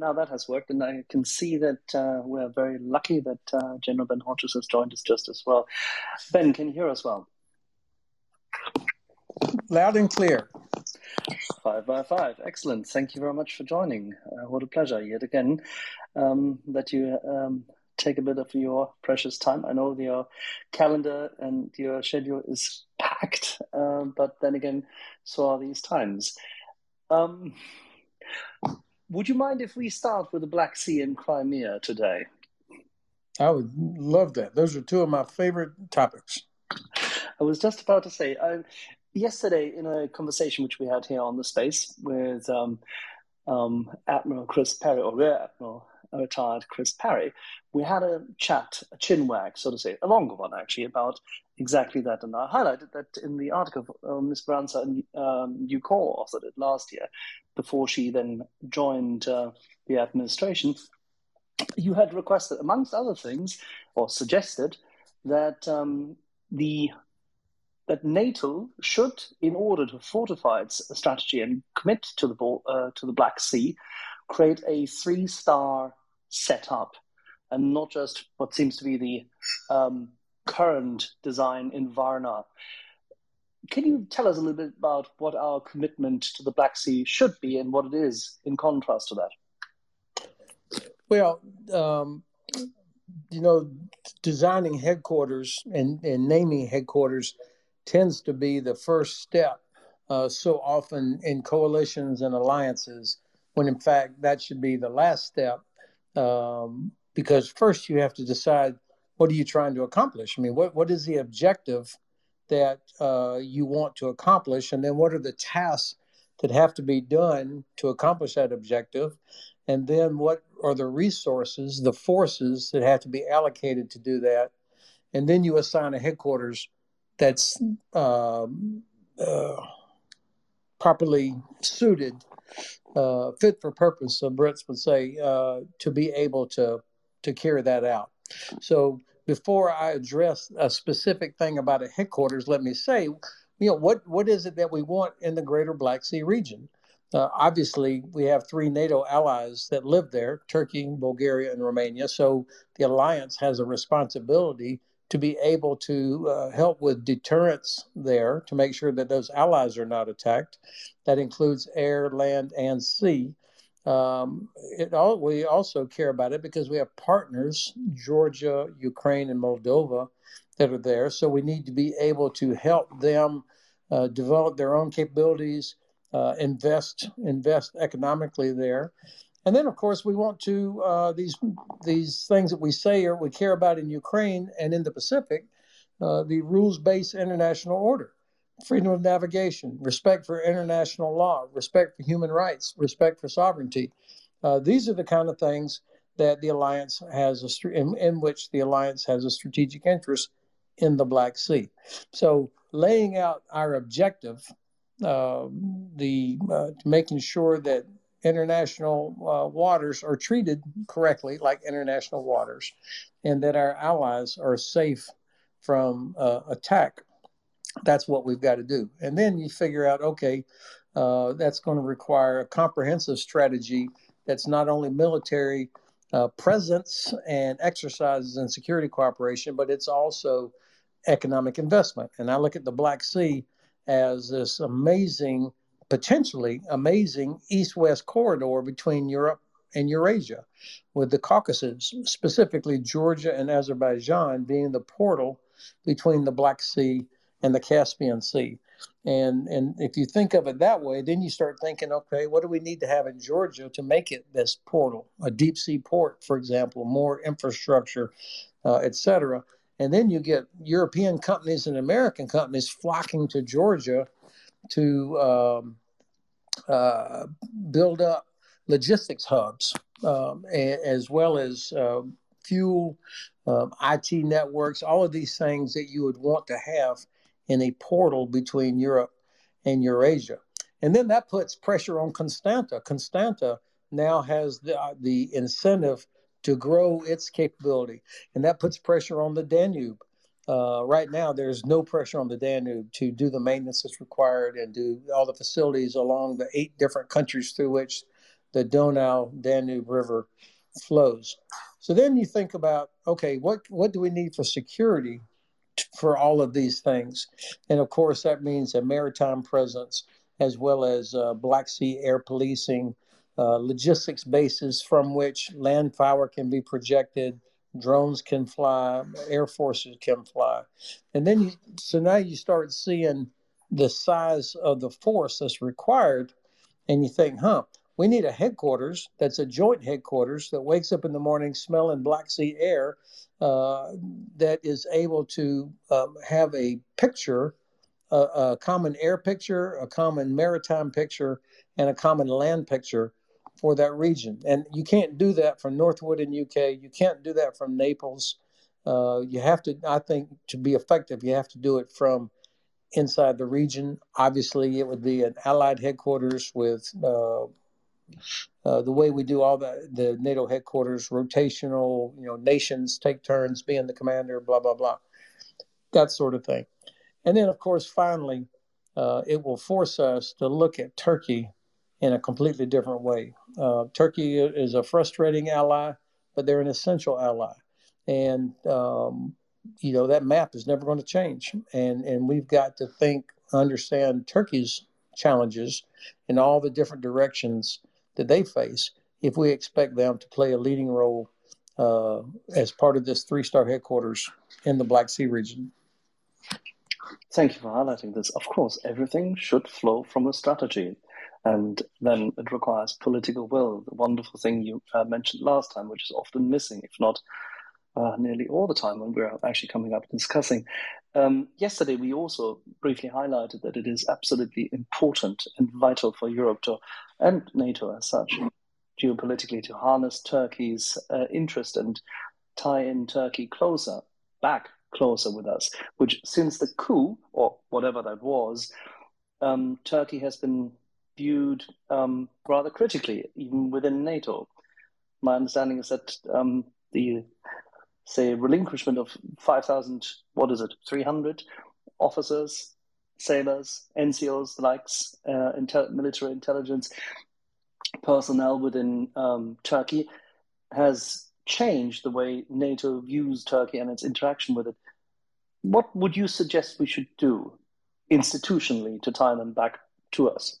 Now that has worked, and I can see that uh, we're very lucky that uh, General Ben Hodges has joined us just as well. Ben, can you hear us well? Loud and clear. Five by five. Excellent. Thank you very much for joining. Uh, what a pleasure yet again um, that you um, take a bit of your precious time. I know your calendar and your schedule is packed, uh, but then again, so are these times. Um, would you mind if we start with the Black Sea and Crimea today? I would love that. Those are two of my favorite topics. I was just about to say, I, yesterday in a conversation which we had here on the space with um, um, Admiral Chris Parry, or Rear Admiral retired Chris Parry, we had a chat, a chin wag, so to say, a longer one actually, about exactly that. And I highlighted that in the article uh, Ms. Speranza and um, Ucor authored it last year, before she then joined uh, the administration. You had requested, amongst other things, or suggested that um, the that NATO should, in order to fortify its strategy and commit to the uh, to the Black Sea, create a three-star setup, and not just what seems to be the um, current design in Varna. Can you tell us a little bit about what our commitment to the Black Sea should be and what it is in contrast to that? Well, um, you know, designing headquarters and, and naming headquarters tends to be the first step uh, so often in coalitions and alliances, when in fact that should be the last step. Um, because first you have to decide what are you trying to accomplish? I mean, what, what is the objective that uh, you want to accomplish? And then what are the tasks that have to be done to accomplish that objective? And then what are the resources, the forces that have to be allocated to do that? And then you assign a headquarters that's um, uh, properly suited, uh, fit for purpose, so Brits would say, uh, to be able to to carry that out. So before I address a specific thing about a headquarters, let me say, you know, what what is it that we want in the Greater Black Sea region? Uh, obviously, we have three NATO allies that live there Turkey, Bulgaria, and Romania. So the alliance has a responsibility to be able to uh, help with deterrence there to make sure that those allies are not attacked. That includes air, land, and sea. Um, it all, we also care about it because we have partners, Georgia, Ukraine, and Moldova, that are there. So we need to be able to help them uh, develop their own capabilities, uh, invest invest economically there, and then, of course, we want to uh, these these things that we say or we care about in Ukraine and in the Pacific, uh, the rules-based international order, freedom of navigation, respect for international law, respect for human rights, respect for sovereignty. Uh, these are the kind of things that the alliance has a in, in which the alliance has a strategic interest in the Black Sea. So, laying out our objective, uh, the uh, making sure that international uh, waters are treated correctly like international waters and that our allies are safe from uh, attack. That's what we've got to do. And then you figure out, okay, uh, that's going to require a comprehensive strategy that's not only military uh, presence and exercises and security cooperation, but it's also economic investment. And I look at the Black Sea as this amazing potentially amazing east west corridor between Europe and Eurasia, with the Caucasus, specifically Georgia and Azerbaijan, being the portal between the Black Sea and the Caspian Sea. And and if you think of it that way, then you start thinking, okay, what do we need to have in Georgia to make it this portal, a deep sea port, for example, more infrastructure, uh, et cetera. And then you get European companies and American companies flocking to Georgia to um, uh, build up logistics hubs um, as well as uh, fuel, um, IT networks, all of these things that you would want to have in a portal between Europe and Eurasia. And then that puts pressure on Constanta. Constanta now has the, uh, the incentive to grow its capability, and that puts pressure on the Danube. Uh, right now, there's no pressure on the Danube to do the maintenance that's required and do all the facilities along the eight different countries through which the Donau Danube River flows. So then you think about okay, what what do we need for security for all of these things? And of course, that means a maritime presence as well as uh, Black Sea air policing, uh, logistics bases from which land power can be projected, drones can fly, air forces can fly, and then you so now you start seeing the size of the force that's required, and you think, huh, we need a headquarters that's a joint headquarters that wakes up in the morning smelling Black Sea air, uh, that is able to um, have a picture, a, a common air picture, a common maritime picture, and a common land picture for that region. And you can't do that from Northwood in UK. You can't do that from Naples. Uh, you have to, I think, to be effective, you have to do it from inside the region. Obviously, it would be an allied headquarters with uh, uh, the way we do all the, the NATO headquarters, rotational, you know, nations take turns being the commander, blah, blah, blah, that sort of thing. And then, of course, finally, uh, it will force us to look at Turkey in a completely different way. Uh, Turkey is a frustrating ally, but they're an essential ally. And um, you know that map is never going to change and and we've got to think understand turkey's challenges in all the different directions that they face if we expect them to play a leading role uh, as part of this three star headquarters in the black sea region thank you for highlighting this of course everything should flow from a strategy and then it requires political will the wonderful thing you uh, mentioned last time which is often missing if not uh, nearly all the time when we're actually coming up discussing. Um, yesterday, we also briefly highlighted that it is absolutely important and vital for Europe to, and NATO as such, geopolitically, to harness Turkey's uh, interest and tie in Turkey closer, back closer with us, which since the coup, or whatever that was, um, Turkey has been viewed um, rather critically, even within NATO. My understanding is that um, the say relinquishment of 5,000, what is it, 300 officers, sailors, NCOs, the likes, uh, intel- military intelligence personnel within um, Turkey has changed the way NATO views Turkey and its interaction with it. What would you suggest we should do institutionally to tie them back to us?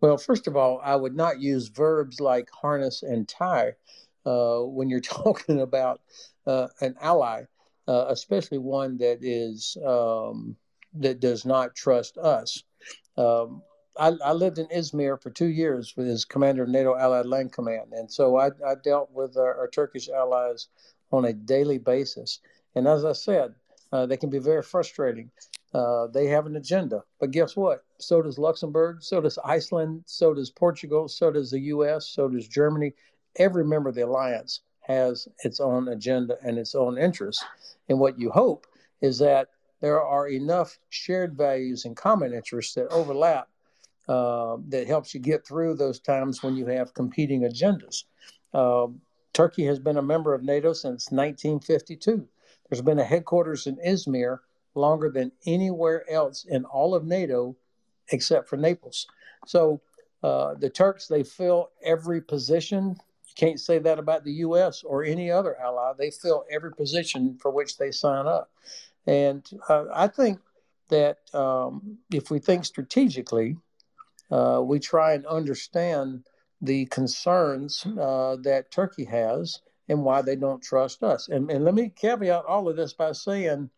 Well, first of all, I would not use verbs like harness and tie uh, when you're talking about uh, an ally, uh, especially one that is um, that does not trust us. Um, I, I, lived in Izmir for two years with his commander of NATO Allied Land Command, and so I, I dealt with our, our, Turkish allies on a daily basis. And as I said, uh, they can be very frustrating. Uh, they have an agenda, but guess what? So does Luxembourg, so does Iceland, so does Portugal, so does the U.S., so does Germany. Every member of the alliance has its own agenda and its own interests. And what you hope is that there are enough shared values and common interests that overlap uh, that helps you get through those times when you have competing agendas. Uh, Turkey has been a member of NATO since 1952. There's been a headquarters in Izmir longer than anywhere else in all of NATO except for Naples. So uh, the Turks, they fill every position can't say that about the U.S. or any other ally. They fill every position for which they sign up. And uh, I think that um, if we think strategically, uh, we try and understand the concerns uh, that Turkey has and why they don't trust us. And, and let me caveat all of this by saying,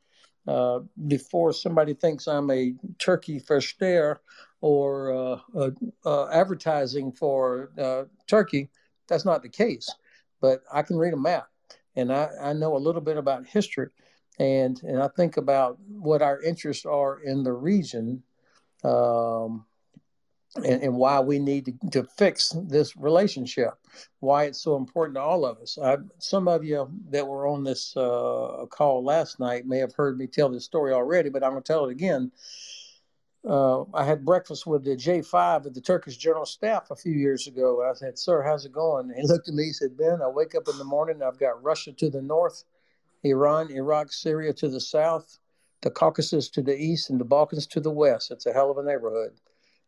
uh, before somebody thinks I'm a Turkey versteher or uh, advertising for uh, Turkey, that's not the case. But I can read a map and I, I know a little bit about history and, and I think about what our interests are in the region um, and, and, why we need to, to, fix this relationship, why it's so important to all of us. I, some of you that were on this uh, call last night may have heard me tell this story already, but I'm going to tell it again uh, I had breakfast with the J5 of the Turkish General Staff a few years ago. I said, Sir, how's it going? he looked at me, he said, Ben, I wake up in the morning, I've got Russia to the north, Iran, Iraq, Syria to the south, the Caucasus to the east, and the Balkans to the west. It's a hell of a neighborhood.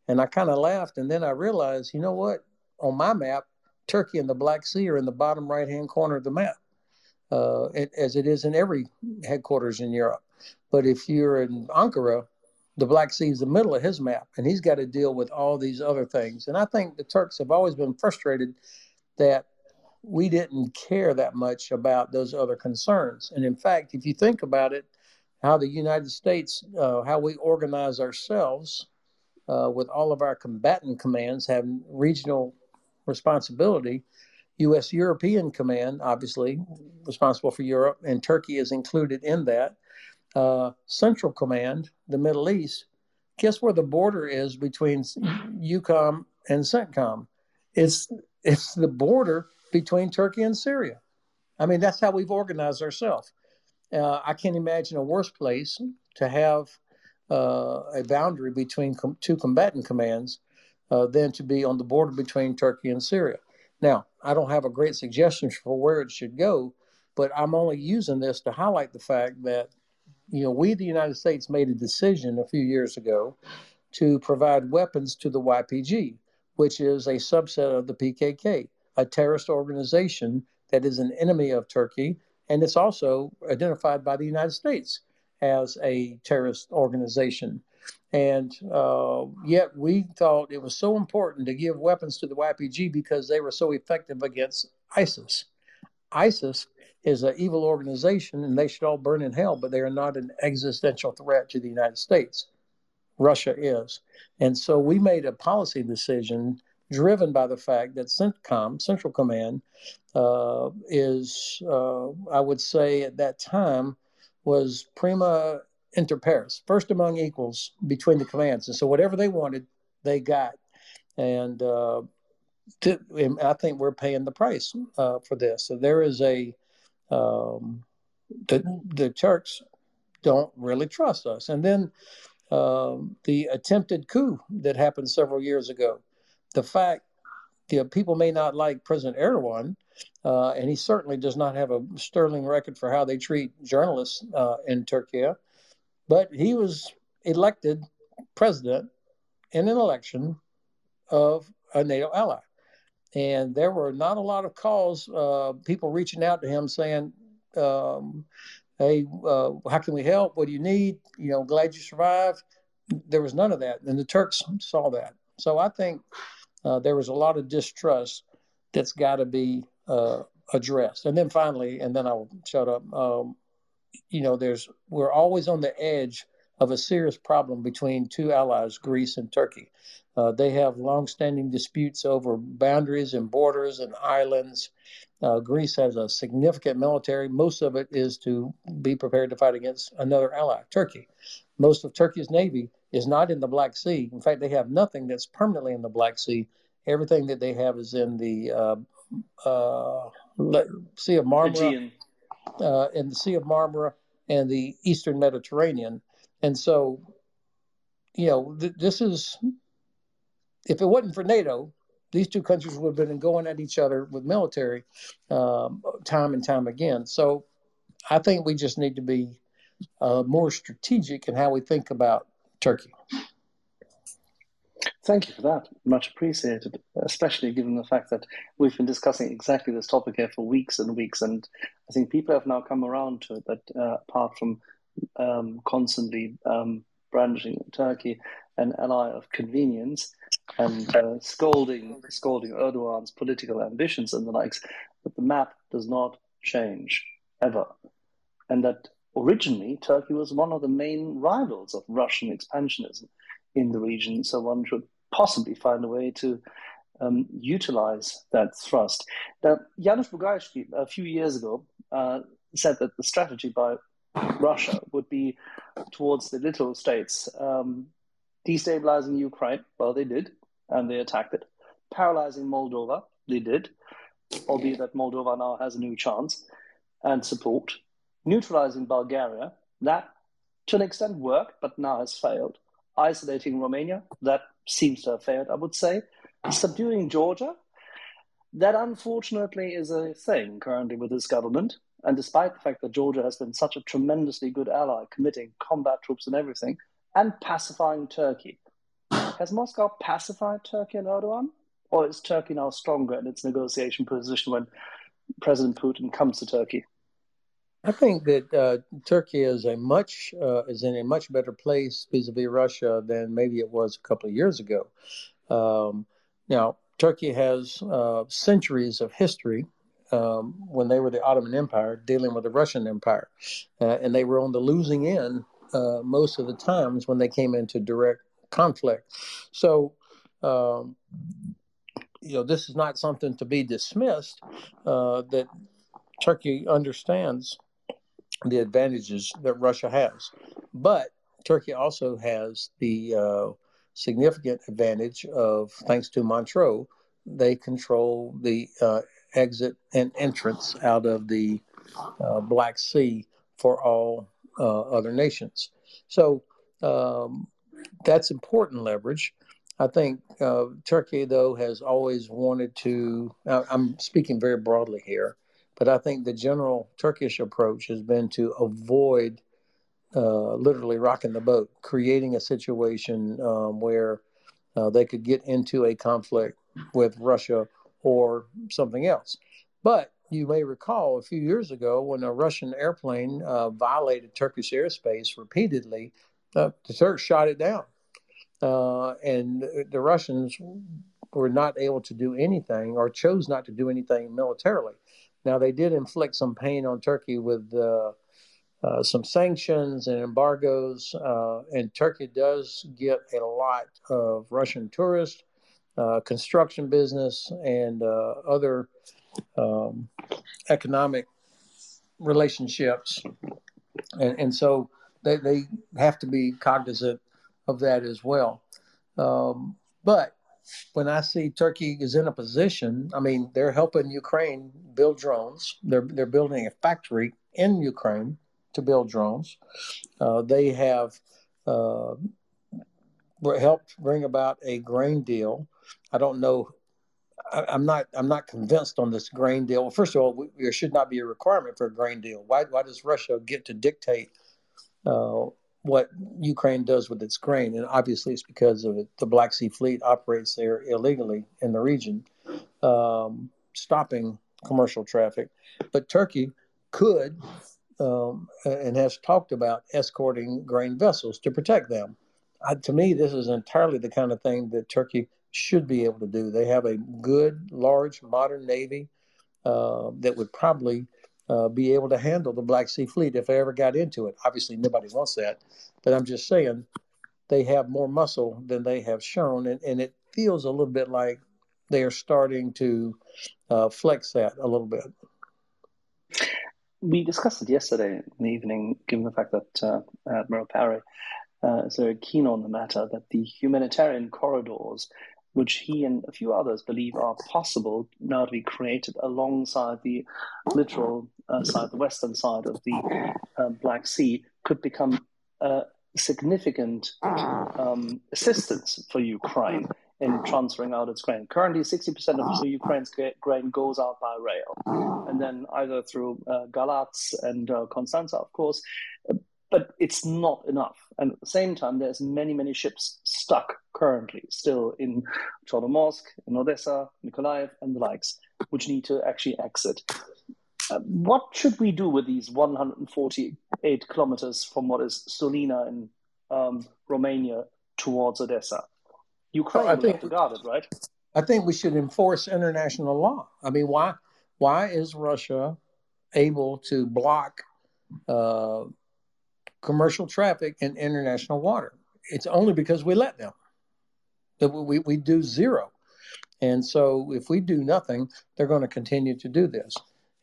And I kind of laughed, and then I realized, you know what? On my map, Turkey and the Black Sea are in the bottom right hand corner of the map, uh, it, as it is in every headquarters in Europe. But if you're in Ankara, the Black Sea is the middle of his map, and he's got to deal with all these other things. And I think the Turks have always been frustrated that we didn't care that much about those other concerns. And in fact, if you think about it, how the United States, uh, how we organize ourselves uh, with all of our combatant commands having regional responsibility, U.S. European Command, obviously responsible for Europe, and Turkey is included in that. Uh, Central Command, the Middle East. Guess where the border is between EUCOM and CENTCOM? It's it's the border between Turkey and Syria. I mean, that's how we've organized ourselves. Uh, I can't imagine a worse place to have uh, a boundary between com- two combatant commands uh, than to be on the border between Turkey and Syria. Now, I don't have a great suggestion for where it should go, but I'm only using this to highlight the fact that, you know, we, the United States, made a decision a few years ago to provide weapons to the YPG, which is a subset of the PKK, a terrorist organization that is an enemy of Turkey, and it's also identified by the United States as a terrorist organization. And uh, yet we thought it was so important to give weapons to the YPG because they were so effective against ISIS. ISIS is an evil organization and they should all burn in hell, but they are not an existential threat to the United States. Russia is. And so we made a policy decision driven by the fact that CENTCOM, Central Command, uh, is, uh, I would say at that time, was prima inter pares, first among equals between the commands. And so whatever they wanted, they got. And, uh, to, and I think we're paying the price uh, for this. So there is a, um, the, the Turks don't really trust us. And then um, the attempted coup that happened several years ago, the fact the people may not like President Erdogan, uh, and he certainly does not have a sterling record for how they treat journalists uh, in Turkey. But he was elected president in an election of a NATO ally. And there were not a lot of calls, uh, people reaching out to him saying, um, Hey, uh, how can we help? What do you need? You know, glad you survived. There was none of that. And the Turks saw that. So I think uh, there was a lot of distrust that's got to be uh, addressed. And then finally, and then I'll shut up. Um, you know, there's we're always on the edge of a serious problem between two allies, Greece and Turkey. Uh, they have long-standing disputes over boundaries and borders and islands. Uh, Greece has a significant military. Most of it is to be prepared to fight against another ally, Turkey. Most of Turkey's navy is not in the Black Sea. In fact, they have nothing that's permanently in the Black Sea. Everything that they have is in the uh, uh, Sea of Marmara, uh, in the Sea of Marmara and the Eastern Mediterranean. And so, you know, th- this is, if it wasn't for NATO, these two countries would have been going at each other with military um, time and time again. So I think we just need to be uh, more strategic in how we think about Turkey. Thank you for that. Much appreciated, especially given the fact that we've been discussing exactly this topic here for weeks and weeks. And I think people have now come around to it that uh, apart from um, constantly um, brandishing Turkey an ally of convenience and uh, scolding, scolding Erdogan's political ambitions and the likes, but the map does not change ever. And that originally Turkey was one of the main rivals of Russian expansionism in the region. So one should possibly find a way to um, utilize that thrust. Now, Janusz Bugajski, a few years ago, uh, said that the strategy by Russia would be towards the little states, um, destabilizing Ukraine. Well, they did, and they attacked it. Paralyzing Moldova, they did, albeit that Moldova now has a new chance and support. Neutralizing Bulgaria, that to an extent worked, but now has failed isolating Romania. That seems to have failed, I would say. Subduing Georgia. That unfortunately is a thing currently with this government. And despite the fact that Georgia has been such a tremendously good ally, committing combat troops and everything, and pacifying Turkey. Has Moscow pacified Turkey and Erdogan? or is Turkey now stronger in its negotiation position when President Putin comes to Turkey? I think that uh, Turkey is a much uh, is in a much better place vis-a-vis Russia than maybe it was a couple of years ago. Um, now, Turkey has uh, centuries of history um, when they were the Ottoman Empire dealing with the Russian Empire, uh, and they were on the losing end uh, most of the times when they came into direct conflict. So. Um, you know, this is not something to be dismissed. Uh, that Turkey understands the advantages that Russia has. But Turkey also has the uh, significant advantage of, thanks to Montreux, they control the uh, exit and entrance out of the uh, Black Sea for all uh, other nations. So um, that's important leverage. I think uh, Turkey, though, has always wanted to. I'm speaking very broadly here but I think the general Turkish approach has been to avoid uh, literally rocking the boat, creating a situation um, where uh, they could get into a conflict with Russia or something else. But you may recall a few years ago when a Russian airplane uh, violated Turkish airspace repeatedly, uh, the Turks shot it down. Uh, and the Russians were not able to do anything or chose not to do anything militarily. Now, they did inflict some pain on Turkey with uh, uh, some sanctions and embargoes, uh, and Turkey does get a lot of Russian tourists, construction business, and other um, economic relationships. And, and so they, they have to be cognizant of that as well. Um, but when I see Turkey is in a position, I mean, they're helping Ukraine build drones. They're they're building a factory in Ukraine to build drones. Uh, they have uh, helped bring about a grain deal. I don't know. I, am not. I'm not convinced on this grain deal. Well, first of all, we, there should not be a requirement for a grain deal. Why? Why does Russia get to dictate uh, what Ukraine does with its grain, and obviously it's because of it. The Black Sea Fleet operates there illegally in the region, um, stopping commercial traffic. But Turkey could um, and has talked about escorting grain vessels to protect them. Uh, to me, this is entirely the kind of thing that Turkey should be able to do. They have a good, large, modern navy uh, that would probably uh, be able to handle the Black Sea Fleet if they ever got into it. Obviously, nobody wants that, but I'm just saying they have more muscle than they have shown, and, and it feels a little bit like they are starting to uh, flex that a little bit. We discussed it yesterday in the evening, given the fact that uh, Admiral Parry uh, is very keen on the matter that the humanitarian corridors which he and a few others believe are possible now to be created alongside the littoral uh, side, the western side of the uh, Black Sea, could become a significant um, assistance for Ukraine in transferring out its grain. Currently, 60% of Ukraine's grain goes out by rail, and then either through uh, Galatz and uh, Constanta, of course, but it's not enough. And at the same time, there's many, many ships stuck currently still in Chornomorsk, in Odessa, Nikolaev, and the likes, which need to actually exit. Uh, what should we do with these 148 kilometers from what is Sulina in um, Romania towards Odessa? Ukraine well, I think, guard it, right? I think we should enforce international law. I mean, why why is Russia able to block uh, commercial traffic in international water. It's only because we let them. That we, we do zero. And so if we do nothing, they're going to continue to do this.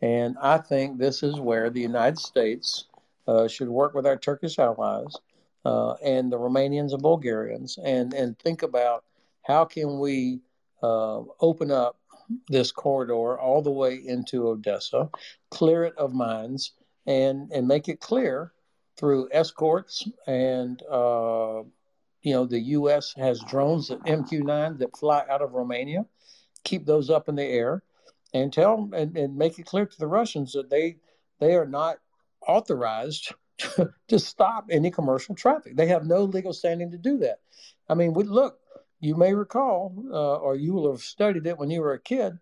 And I think this is where the United States uh, should work with our Turkish allies uh, and the Romanians and Bulgarians and, and think about how can we uh, open up this corridor all the way into Odessa, clear it of mines, and, and make it clear through escorts, and uh, you know the U.S. has drones that MQ-9 that fly out of Romania. Keep those up in the air, and tell and, and make it clear to the Russians that they they are not authorized to stop any commercial traffic. They have no legal standing to do that. I mean, we look. you may recall, uh, or you will have studied it when you were a kid.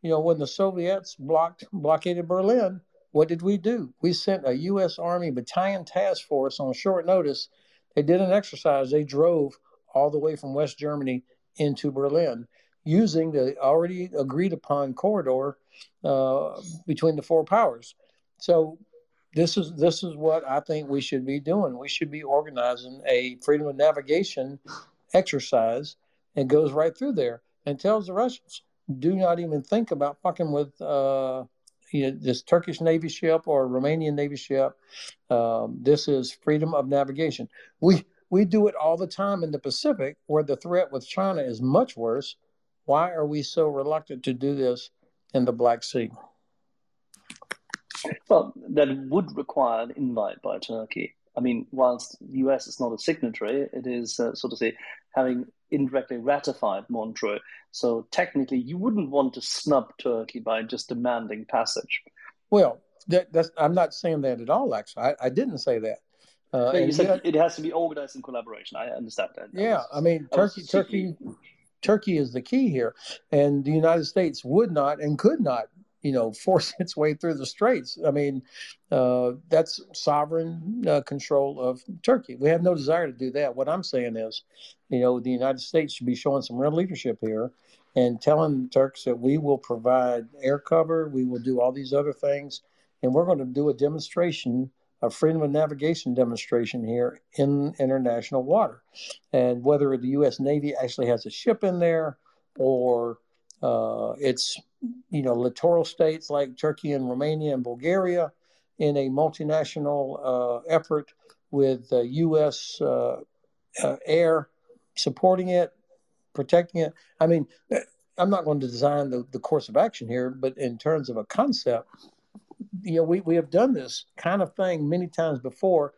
You know, when the Soviets blocked blockaded Berlin, what did we do? We sent a U.S. Army battalion task force on short notice. They did an exercise. They drove all the way from West Germany into Berlin using the already agreed upon corridor uh, between the four powers. So this is this is what I think we should be doing. We should be organizing a freedom of navigation exercise and goes right through there and tells the Russians, do not even think about fucking with uh, you know, this Turkish Navy ship or Romanian Navy ship. Um, this is freedom of navigation. We we do it all the time in the Pacific, where the threat with China is much worse. Why are we so reluctant to do this in the Black Sea? Well, that would require an invite by Turkey. I mean, whilst the US is not a signatory, it is, uh, so to say, having indirectly ratified Montreux. So technically, you wouldn't want to snub Turkey by just demanding passage. Well, that, I'm not saying that at all. Actually, I, I didn't say that. Uh, you said yet, it has to be organized in collaboration. I understand that. Yeah, I mean, Turkey, Turkey, Turkey is the key here, and the United States would not and could not you know force its way through the straits. I mean uh, that's sovereign uh, control of turkey. We have no desire to do that. What i'm saying is you know the united states should be showing some real leadership here and telling the turks that we will provide air cover we will do all these other things and we're going to do a demonstration a freedom of navigation demonstration here in international water. And whether the u.s navy actually has a ship in there or uh, it's you know littoral states like Turkey and Romania and Bulgaria in a multinational uh, effort with uh, U.S. Uh, uh, air supporting it, protecting it. I mean, I'm not going to design the, the course of action here, but in terms of a concept, you know, we, we have done this kind of thing many times before.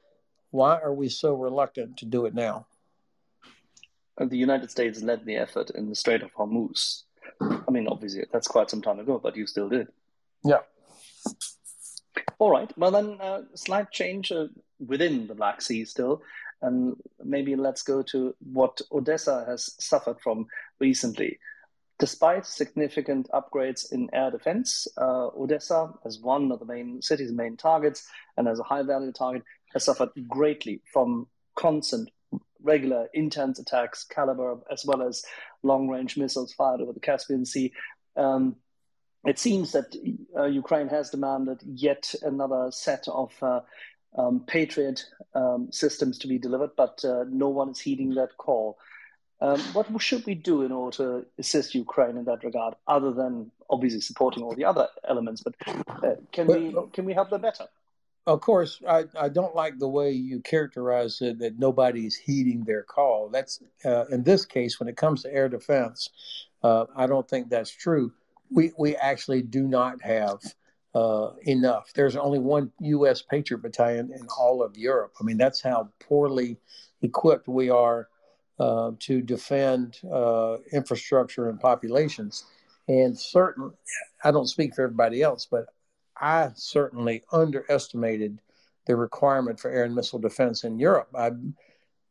Why are we so reluctant to do it now? The United States led the effort in the Strait of Hormuz I mean, obviously, that's quite some time ago, but you still did. Yeah. All right. Well, then, uh, slight change uh, within the Black Sea still. And maybe let's go to what Odessa has suffered from recently. Despite significant upgrades in air defense, uh, Odessa, as one of the main city's main targets and as a high value target, has suffered greatly from constant regular intense attacks, Kalibr, as well as long range missiles fired over the Caspian Sea. Um, it seems that uh, Ukraine has demanded yet another set of uh, um, Patriot um, systems to be delivered, but uh, no one is heeding that call. Um, what should we do in order to assist Ukraine in that regard, other than obviously supporting all the other elements? But uh, can we can we help them better? Of course, I, I don't like the way you characterize it that nobody's heeding their call. That's uh, in this case, when it comes to air defense, uh, I don't think that's true. We we actually do not have uh, enough. There's only one U.S. Patriot battalion in all of Europe. I mean, that's how poorly equipped we are uh, to defend uh, infrastructure and populations. And certain, I don't speak for everybody else, but I certainly underestimated the requirement for air and missile defense in Europe. I,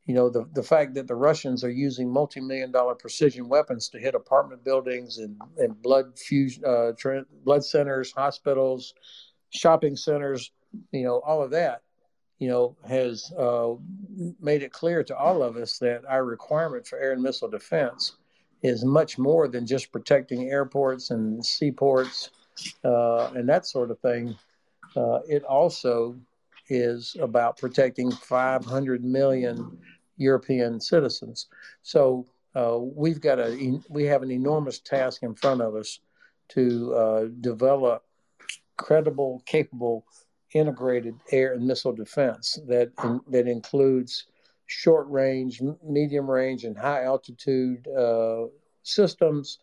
you know, the, the fact that the Russians are using multi-million dollar precision weapons to hit apartment buildings and, and blood fusion, uh, tra- blood centers, hospitals, shopping centers, you know, all of that, you know, has uh, made it clear to all of us that our requirement for air and missile defense is much more than just protecting airports and seaports uh, and that sort of thing. Uh, it also is about protecting 500 million European citizens. So uh, we've got a we have an enormous task in front of us to uh, develop credible, capable, integrated air and missile defense that in, that includes short range, medium range, and high altitude uh, systems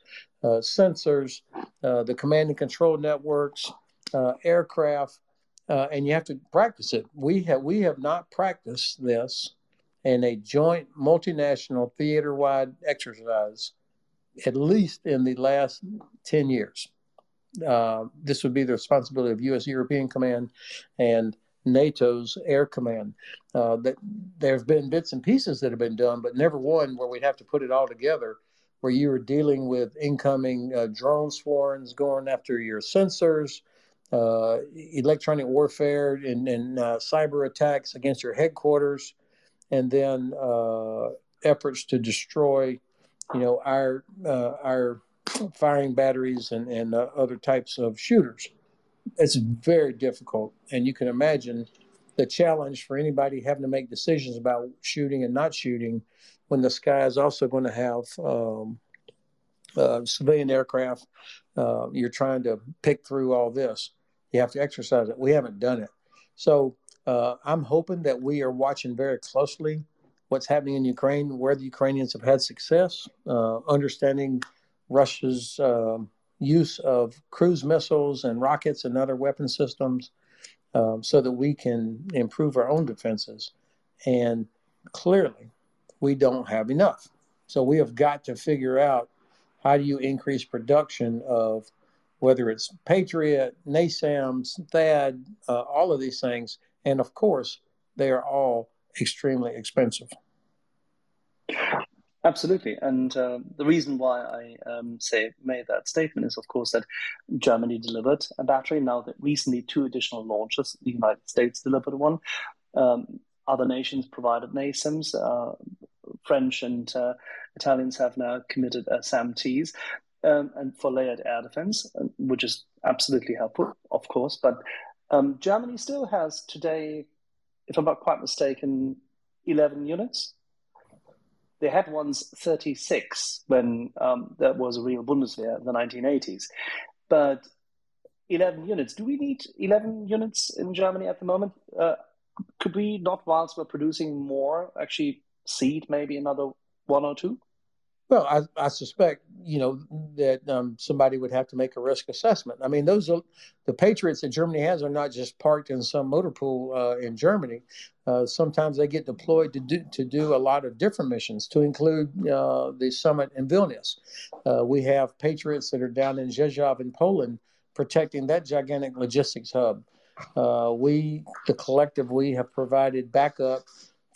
uh, sensors, uh, the command and control networks, uh, aircraft, and you have to practice it. We have we have not practiced this in a joint multinational theater-wide exercise, at least in the last ten years. Uh, this would be the responsibility of U.S. European Command, and NATO's air command. Uh, that there have been bits and pieces that have been done, but never one where we'd have to put it all together. Where you were dealing with incoming uh, drone swarms going after your sensors, uh, electronic warfare, and, and uh, cyber attacks against your headquarters, and then uh, efforts to destroy, you know, our uh, our firing batteries and and other types of shooters it's very difficult. And you can imagine the challenge for anybody having to make decisions about shooting and not shooting when the sky is also going to have um, uh, civilian aircraft. Uh, you're trying to pick through all this. You have to exercise it. We haven't done it. So uh, I'm hoping that we are watching very closely what's happening in Ukraine, where the Ukrainians have had success, uh, understanding Russia's um, use of cruise missiles and rockets and other weapon systems um, so that we can improve our own defenses. And clearly, we don't have enough. So we have got to figure out how do you increase production of whether it's Patriot, NASAMS, THAAD, uh, all of these things. And of course, they are all extremely expensive. Absolutely, and uh, the reason why I um, say made that statement is, of course, that Germany delivered a battery. Now that recently, two additional launches. The United States delivered one. Um, other nations provided NASAMS. Uh, French and uh, Italians have now committed uh, SAMTs, um, and for layered air defense, uh, which is absolutely helpful, of course. But um, Germany still has today, if I'm not quite mistaken, 11 units they had once 36 when um, was a real Bundeswehr in the 1980s. But 11 units. Do we need 11 units in Germany at the moment? Uh, could we not, whilst we're producing more, actually seed maybe another one or two? Well, I, I suspect you know that um, somebody would have to make a risk assessment. I mean, those are, the Patriots that Germany has are not just parked in some motor pool uh, in Germany. Uh, sometimes they get deployed to do to do a lot of different missions, to include uh, the summit in Vilnius. Uh, we have Patriots that are down in Rzeszów in Poland, protecting that gigantic logistics hub. Uh, we, the collective, we have provided backup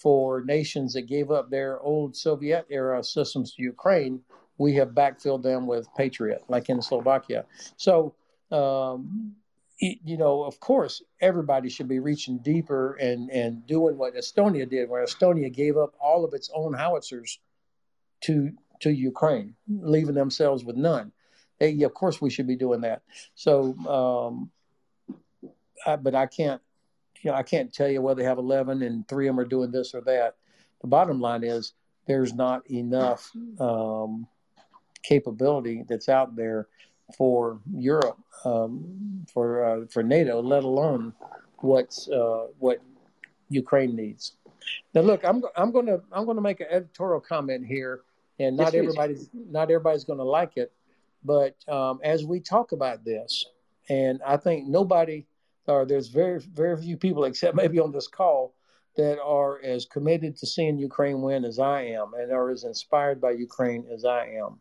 for nations that gave up their old Soviet era systems to Ukraine, we have backfilled them with Patriot, like in Slovakia. So, um, you know, of course, everybody should be reaching deeper and, and doing what Estonia did, where Estonia gave up all of its own howitzers to to Ukraine, leaving themselves with none. They, of course, we should be doing that. So, um, I, but I can't you know, I can't tell you whether they have 11 and three of them are doing this or that. The bottom line is there's not enough um, capability that's out there for Europe, um, for uh, for NATO, let alone what's uh, what Ukraine needs. Now, look, I'm I'm going to I'm going to make an editorial comment here, and not yes, everybody's not everybody's going to like it, but um, as we talk about this, and I think nobody or there's very very few people, except maybe on this call, that are as committed to seeing Ukraine win as I am, and are as inspired by Ukraine as I am.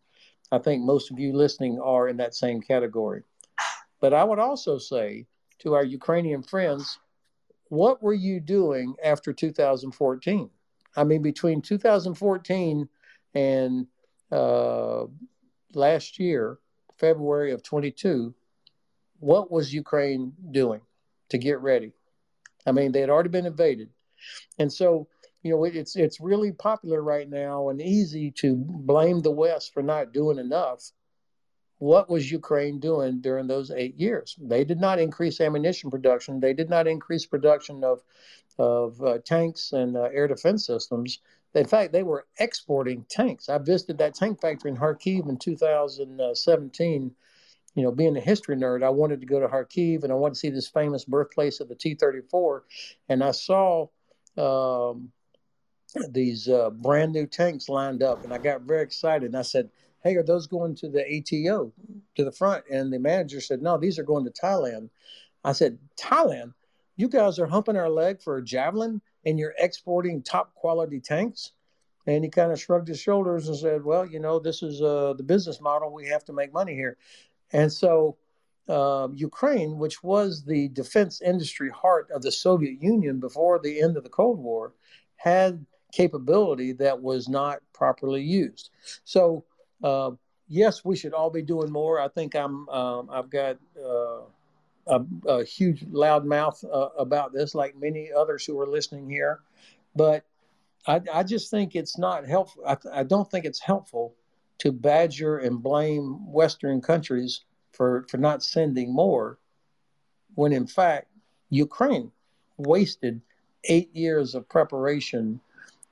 I think most of you listening are in that same category. But I would also say to our Ukrainian friends, what were you doing after 2014? I mean, between 2014 and uh, last year, February of 22, what was Ukraine doing? To get ready. I mean, they had already been invaded. And so, you know, it's it's really popular right now and easy to blame the West for not doing enough. What was Ukraine doing during those eight years? They did not increase ammunition production. They did not increase production of of uh, tanks and uh, air defense systems. In fact, they were exporting tanks. I visited that tank factory in Kharkiv in 2017 you know, being a history nerd, I wanted to go to Kharkiv and I wanted to see this famous birthplace of the T 34. And I saw um, these uh, brand new tanks lined up and I got very excited. And I said, Hey, are those going to the ATO to the front? And the manager said, No, these are going to Thailand. I said, Thailand? You guys are humping our leg for a javelin and you're exporting top quality tanks? And he kind of shrugged his shoulders and said, Well, you know, this is uh, the business model. We have to make money here. And so uh, Ukraine, which was the defense industry heart of the Soviet Union before the end of the Cold War, had capability that was not properly used. So, uh, yes, we should all be doing more. I think I'm. Um, I've got uh, a, a, huge loud mouth uh, about this, like many others who are listening here. But I, I just think it's not helpful. I, I don't think it's helpful to badger and blame Western countries for, for not sending more, when in fact, Ukraine wasted eight years of preparation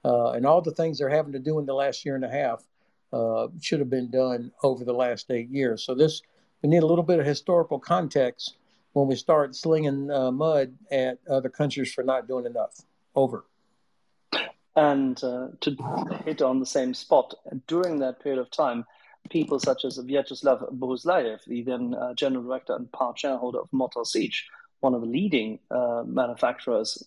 uh, and all the things they're having to do in the last year and a half uh, should have been done over the last eight years. So this we need a little bit of historical context when we start slinging uh, mud at other countries for not doing enough. Over. And uh, to hit on the same spot, during that period of time, people such as Vyacheslav Bohuslayev, the then uh, general director and part shareholder of Motor Sich, one of the leading uh, manufacturers,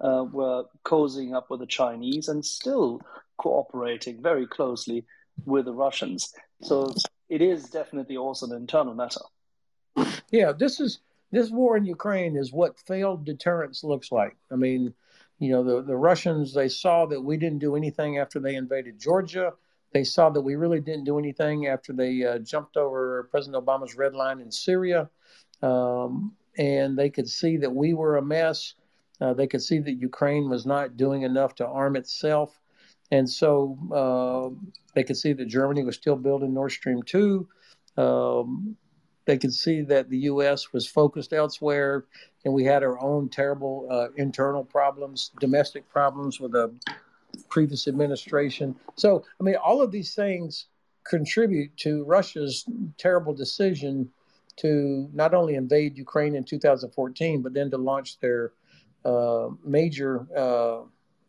uh, were cozying up with the Chinese and still cooperating very closely with the Russians. So it is definitely also an internal matter. Yeah, this is this war in Ukraine is what failed deterrence looks like. I mean, you know, the, the Russians, they saw that we didn't do anything after they invaded Georgia. They saw that we really didn't do anything after they uh, jumped over President Obama's red line in Syria. Um, and they could see that we were a mess. Uh, they could see that Ukraine was not doing enough to arm itself. And so uh, they could see that Germany was still building Nord Stream 2. Um, they could see that the U.S. was focused elsewhere, and we had our own terrible uh, internal problems, domestic problems with the previous administration. So, I mean, all of these things contribute to Russia's terrible decision to not only invade Ukraine in 2014, but then to launch their uh, major uh,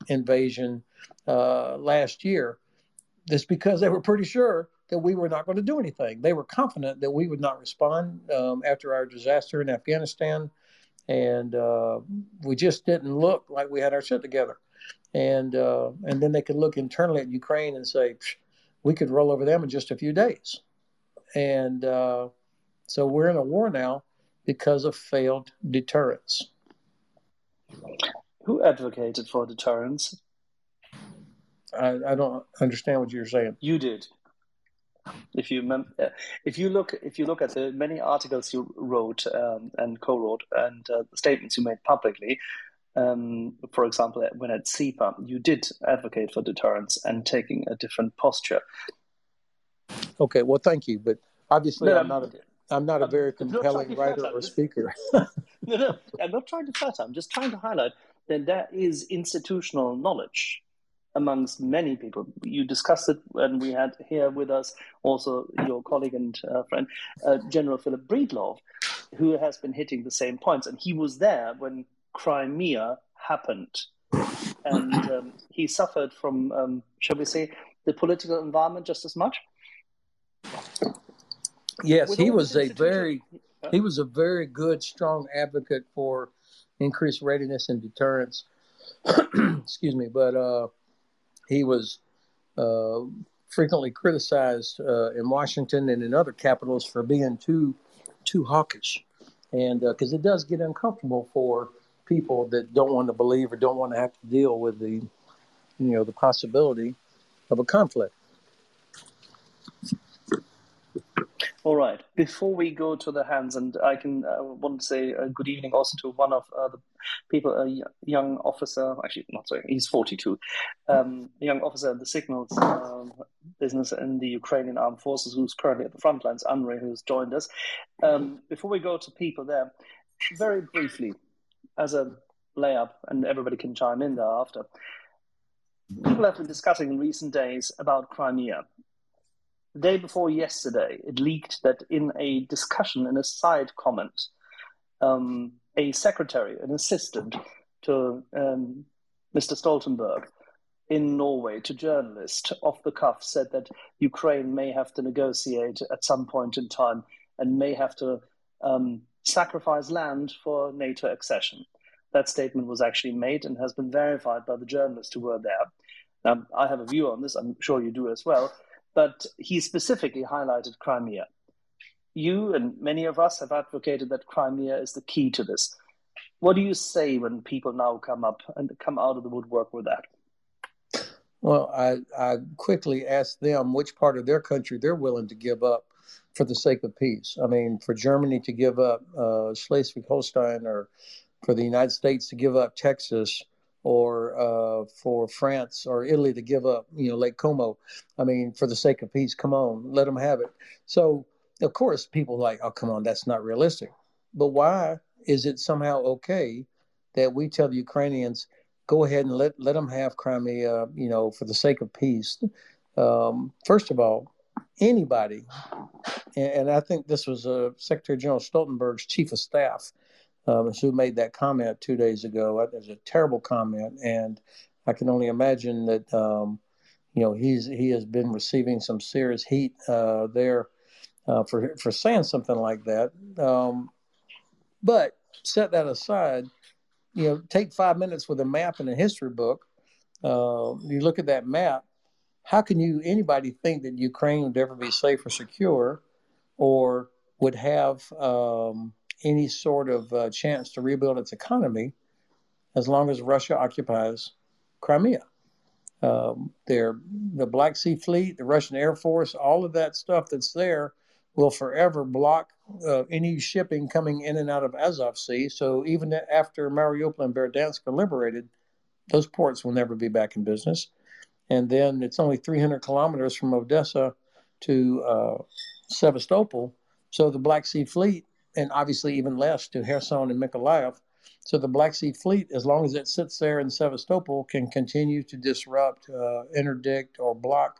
invasion uh, last year. This because they were pretty sure that we were not going to do anything. They were confident that we would not respond um, after our disaster in Afghanistan, and uh, we just didn't look like we had our shit together. And uh, and then they could look internally at Ukraine and say, we could roll over them in just a few days. And uh, so we're in a war now because of failed deterrence. Who advocated for deterrence? I, I, don't understand what you're saying. You did. If you uh, if you look if you look at the many articles you wrote um, and co-wrote and uh, the statements you made publicly, um, for example, when at CEPA, you did advocate for deterrence and taking a different posture. Okay, well, thank you, but obviously, no, I'm not. A, I'm not a very compelling writer or speaker. no, no, I'm not trying to flatter. I'm just trying to highlight that there is institutional knowledge amongst many people. You discussed it when we had here with us also your colleague and uh, friend, uh, General Philip Breedlove, who has been hitting the same points. And he was there when Crimea happened. And um, he suffered from, um, shall we say, the political environment just as much. Yes, With he was a very he was a very good, strong advocate for increased readiness and deterrence. Excuse me, but uh, he was uh, frequently criticized uh, in Washington and in other capitals for being too too hawkish, and because uh, it does get uncomfortable for people that don't want to believe or don't want to have to deal with the you know the possibility of a conflict. All right. Before we go to the hands, and I can uh, want to say a good evening also to one of uh, the people, a young officer. Actually, not sorry, He's forty-two. Um, a young officer in the signals um, business in the Ukrainian armed forces, who's currently at the front lines. Andre, who's joined us. Um, before we go to people there, very briefly, as a layup, and everybody can chime in thereafter. People have been discussing in recent days about Crimea the day before yesterday, it leaked that in a discussion, in a side comment, um, a secretary, an assistant to um, Mr. Stoltenberg in Norway to journalists off the cuff said that Ukraine may have to negotiate at some point in time and may have to um, sacrifice land for NATO accession. That statement was actually made and has been verified by the journalists who were there. Now, I have a view on this, I'm sure you do as well but he specifically highlighted Crimea. you and many of us have advocated that Crimea is the key to this. What do you say when people now come up and come out of the woodwork with that? Well, I, I quickly asked them which part of their country they're willing to give up for the sake of peace. I mean, for Germany to give up uh, Schleswig Holstein or for the United States to give up Texas or uh, for France or Italy to give up, you know, Lake Como. I mean, for the sake of peace, come on, let them have it. So, of course, people like, oh, come on, that's not realistic. But why is it somehow okay that we tell the Ukrainians, go ahead and let, let them have Crimea, you know, for the sake of peace? Um, first of all, anybody, and, and I think this was uh, Secretary General Stoltenberg's chief of staff um, who made that comment two days ago. It was a terrible comment, and I can only imagine that um, you know he's he has been receiving some serious heat uh, there uh, for for saying something like that. Um, but set that aside, you know, take five minutes with a map and a history book. Uh, you look at that map. How can you anybody think that Ukraine would ever be safe or secure, or would have um, any sort of uh, chance to rebuild its economy as long as Russia occupies Crimea. Um, their, the Black Sea Fleet, the Russian Air Force, all of that stuff that's there will forever block uh, any shipping coming in and out of Azov Sea. So even after Mariupol and Berdiansk are liberated, those ports will never be back in business. And then it's only 300 kilometers from Odessa to uh, Sevastopol. So the Black Sea Fleet and obviously even less to Kherson and Mykolaiv. So the Black Sea Fleet, as long as it sits there in Sevastopol, can continue to disrupt, uh, interdict, or block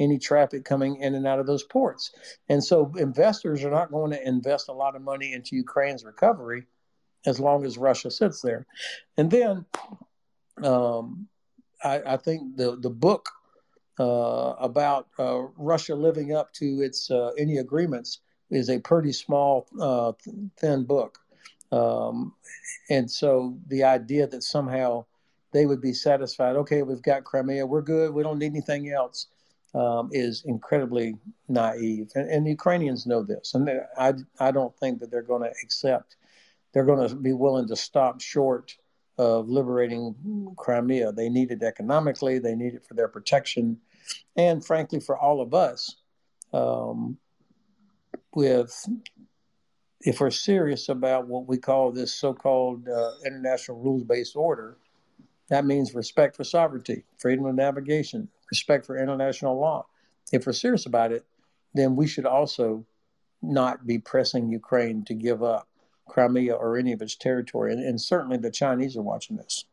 any traffic coming in and out of those ports. And so investors are not going to invest a lot of money into Ukraine's recovery as long as Russia sits there. And then um, I, I, think the the book uh, about uh, Russia living up to its uh, any agreements is a pretty small, uh, thin book. Um, and so the idea that somehow they would be satisfied, okay, we've got Crimea, we're good, we don't need anything else, um, is incredibly naive. And, and, the Ukrainians know this. And I, I don't think that they're going to accept, they're going to be willing to stop short of liberating Crimea. They need it economically, they need it for their protection, and frankly, for all of us. Um, with if we're serious about what we call this so-called uh, international rules-based order, that means respect for sovereignty, freedom of navigation, respect for international law. If we're serious about it, then we should also not be pressing Ukraine to give up Crimea or any of its territory. And, and certainly the Chinese are watching this.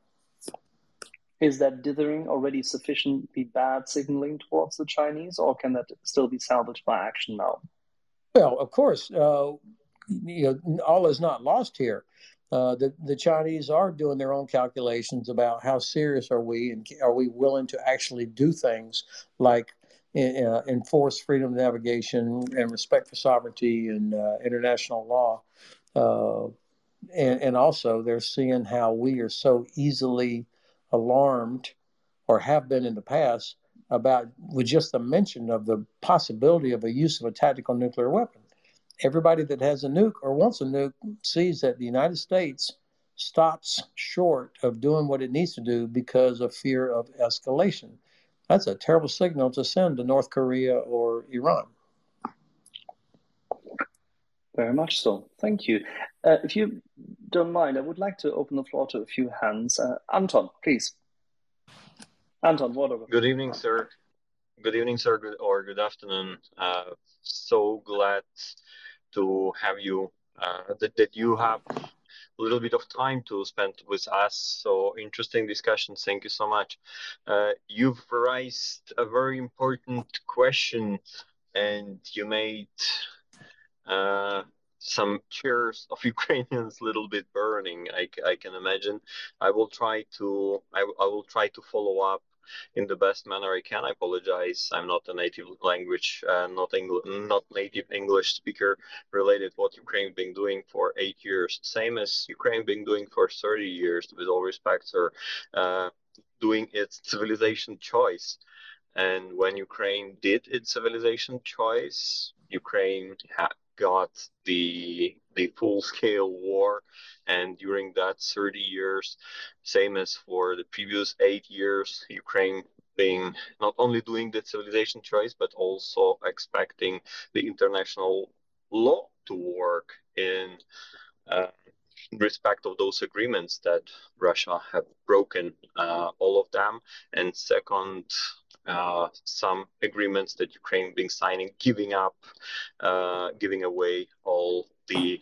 Is that dithering already sufficiently bad signaling towards the Chinese, or can that still be salvaged by action now? Well, of course, uh, you know, all is not lost here. Uh, the the Chinese are doing their own calculations about how serious are we and are we willing to actually do things like uh, enforce freedom of navigation and respect for sovereignty and uh, international law. Uh, and, and also, they're seeing how we are so easily alarmed or have been in the past about with just the mention of the possibility of a use of a tactical nuclear weapon. Everybody that has a nuke or wants a nuke sees that the United States stops short of doing what it needs to do because of fear of escalation. That's a terrible signal to send to North Korea or Iran. Very much so. Thank you. Uh, if you don't mind, I would like to open the floor to a few hands. Uh, Anton, please. Anton, whatever. Good evening, sir. Good evening, sir, or good afternoon. Uh, so glad to have you, uh, that, that you have a little bit of time to spend with us. So interesting discussion. Thank you so much. Uh, you've raised a very important question and you made uh, some cheers of Ukrainians a little bit burning. I, I can imagine. I will try to I, I will try to follow up in the best manner I can. I apologize. I'm not a native language, uh, not English, not native English speaker related what Ukraine been doing for eight years. Same as Ukraine been doing for 30 years. With all respect, sir, uh, doing its civilization choice. And when Ukraine did its civilization choice, Ukraine had got the the full scale war, and during that 30 years, same as for the previous eight years, Ukraine being not only doing the civilization choice but also expecting the international law to work in uh, respect of those agreements that Russia have broken, uh, all of them, and second, uh, some agreements that Ukraine been signing, giving up, uh, giving away all the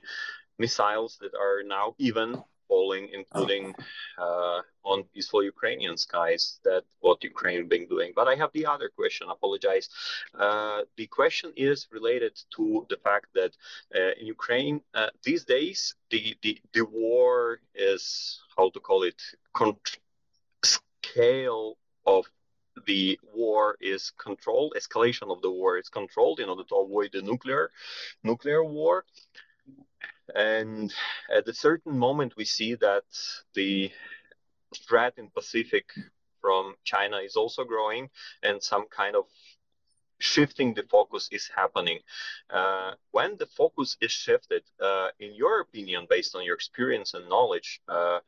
missiles that are now even falling, including uh, on peaceful Ukrainian skies. That what Ukraine been doing. But I have the other question. Apologize. Uh, the question is related to the fact that uh, in Ukraine uh, these days the, the the war is how to call it con- scale of the war is controlled escalation of the war is controlled in order to avoid the nuclear nuclear war and at a certain moment, we see that the threat in Pacific from China is also growing, and some kind of shifting the focus is happening. Uh, when the focus is shifted, uh, in your opinion, based on your experience and knowledge, uh,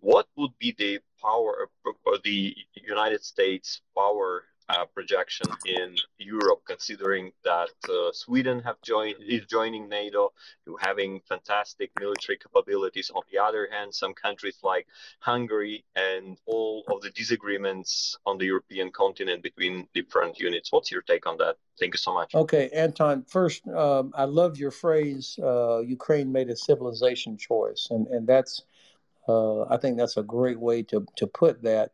what would be the power, of the United States power uh, projection in Europe, considering that uh, Sweden have joined is joining NATO, having fantastic military capabilities. On the other hand, some countries like Hungary and all of the disagreements on the European continent between different units. What's your take on that? Thank you so much. Okay, Anton. First, um, I love your phrase. Uh, Ukraine made a civilization choice, and and that's. Uh, I think that's a great way to to put that,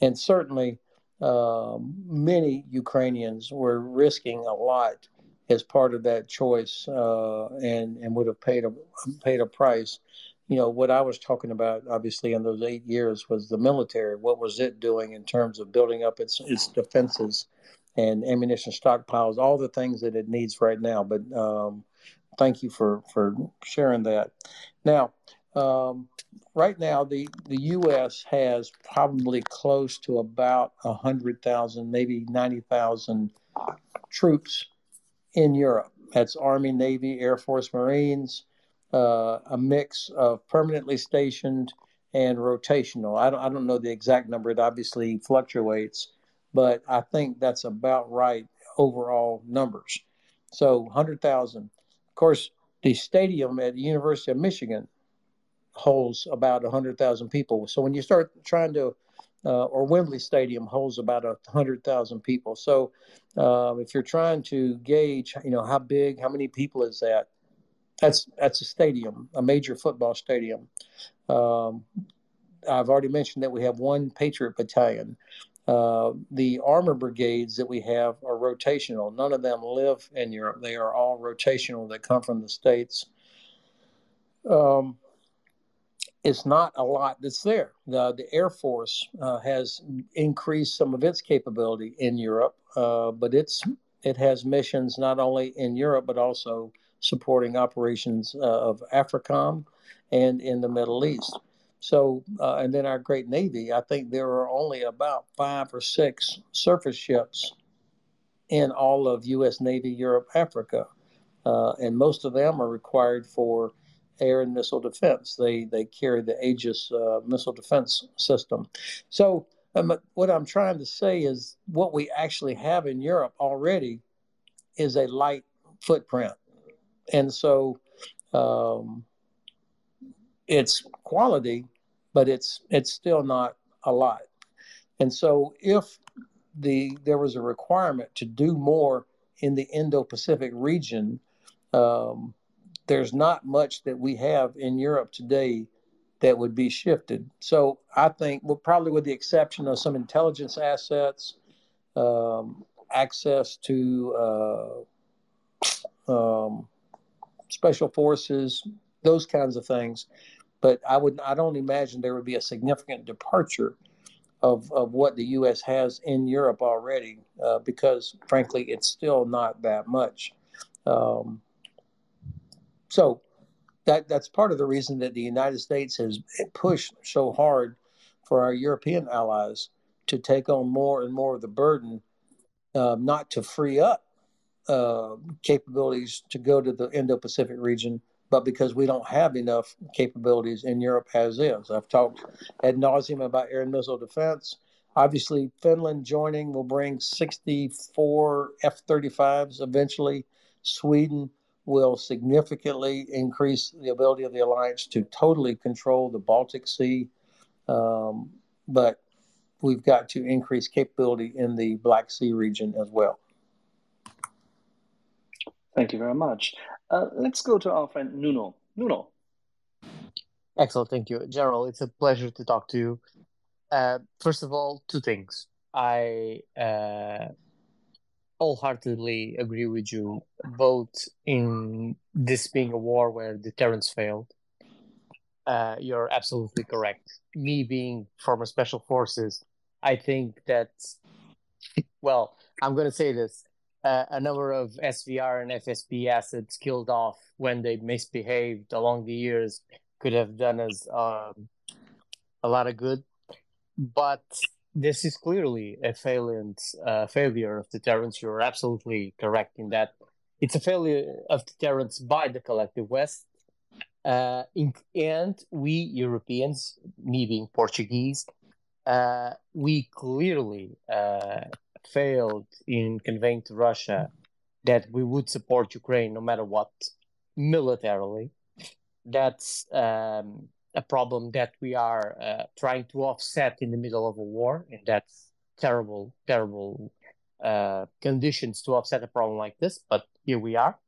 and certainly uh, many Ukrainians were risking a lot as part of that choice uh, and and would have paid a paid a price. You know what I was talking about, obviously, in those eight years was the military. What was it doing in terms of building up its its defenses and ammunition stockpiles, all the things that it needs right now. But um, thank you for for sharing that. Now, um, right now, the, the U.S. has probably close to about 100,000, maybe 90,000 troops in Europe. That's Army, Navy, Air Force, Marines, uh, a mix of permanently stationed and rotational. I don't, I don't know the exact number, it obviously fluctuates, but I think that's about right overall numbers. So 100,000. Of course, the stadium at the University of Michigan holds about 100,000 people. So when you start trying to, uh, or Wembley Stadium holds about 100,000 people. So uh, if you're trying to gauge, you know, how big, how many people is that? That's that's a stadium, a major football stadium. Um, I've already mentioned that we have one Patriot battalion. Uh, the armor brigades that we have are rotational. None of them live in Europe. They are all rotational that come from the States. Um, it's not a lot that's there. The, the Air Force uh, has increased some of its capability in Europe, uh, but it's it has missions not only in Europe but also supporting operations uh, of AFRICOM and in the Middle East. So, uh, and then our great Navy, I think there are only about five or six surface ships in all of U.S. Navy, Europe, Africa, uh, and most of them are required for air and missile defense. They they carry the Aegis uh, missile defense system. So um, what I'm trying to say is what we actually have in Europe already is a light footprint, and so um, it's quality, but it's it's still not a lot. And so if the there was a requirement to do more in the Indo-Pacific region. Um, there's not much that we have in Europe today that would be shifted. So I think, well, probably with the exception of some intelligence assets, um, access to uh, um, special forces, those kinds of things. But I would, I don't imagine there would be a significant departure of, of what the U.S. has in Europe already, uh, because frankly, it's still not that much. Um, so that that's part of the reason that the United States has pushed so hard for our European allies to take on more and more of the burden, uh, not to free up uh, capabilities to go to the Indo-Pacific region, but because we don't have enough capabilities in Europe as is. I've talked ad nauseum about air and missile defense. Obviously, Finland joining will bring 64 F 35s eventually. Sweden will significantly increase the ability of the alliance to totally control the Baltic Sea. Um, but we've got to increase capability in the Black Sea region as well. Thank you very much. Uh, let's go to our friend Nuno. Nuno. Excellent, thank you, General. It's a pleasure to talk to you. Uh, first of all, two things. I uh, wholeheartedly agree with you, both in this being a war where deterrence failed. Uh, you're absolutely correct. Me being former special forces, I think that, well, I'm going to say this. Uh, a number of SVR and FSB assets killed off when they misbehaved along the years could have done us um, a lot of good. But this is clearly a failure, uh, failure of deterrence. You're absolutely correct in that it's a failure of deterrence by the collective West. Uh, in, and we Europeans, me being Portuguese, uh, we clearly uh, failed in conveying to Russia that we would support Ukraine no matter what, militarily. That's um, a problem that we are uh, trying to offset in the middle of a war, and that's terrible, terrible uh, conditions to offset a problem like this. But here we are.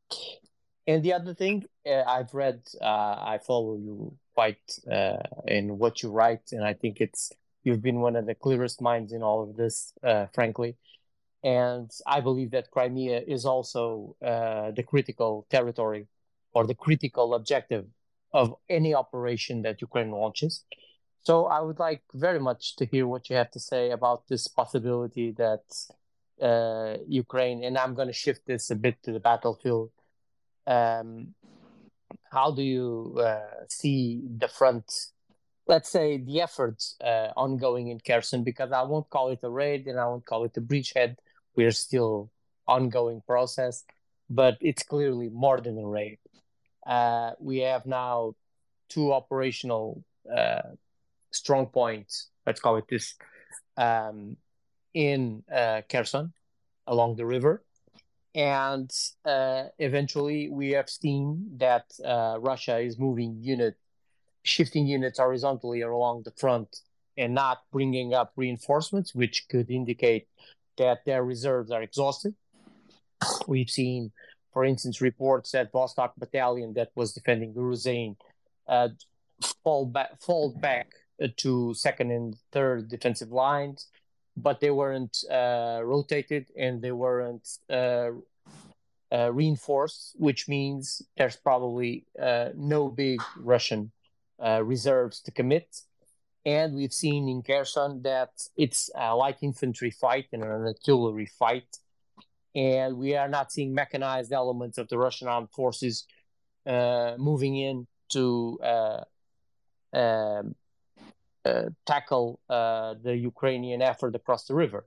And the other thing, uh, I've read, uh, I follow you quite uh, in what you write, and I think it's you've been one of the clearest minds in all of this, uh, frankly. And I believe that Crimea is also the critical territory or the critical objective of any operation that Ukraine launches. So I would like very much to hear what you have to say about this possibility that uh, Ukraine, and I'm going to shift this a bit to the battlefield. Um, how do you uh, see the front, let's say the efforts uh, ongoing in Kherson? Because I won't call it a raid and I won't call it a breachhead. We're still ongoing process, but it's clearly more than a raid. Uh, we have now two operational uh, strong points, let's call it this, um, in uh, Kherson along the river. And uh, eventually, we have seen that uh, Russia is moving unit, shifting units horizontally along the front and not bringing up reinforcements, which could indicate that their reserves are exhausted. We've seen for instance, reports that Vostok Battalion that was defending Urozhaine uh, fall back, fall back to second and third defensive lines, but they weren't uh, rotated and they weren't uh, uh reinforced, which means there's probably uh, no big Russian uh, reserves to commit. And we've seen in Kherson that it's a light infantry fight and an artillery fight and we are not seeing mechanized elements of the Russian armed forces uh, moving in to uh, um, uh, tackle uh, the Ukrainian effort across the river.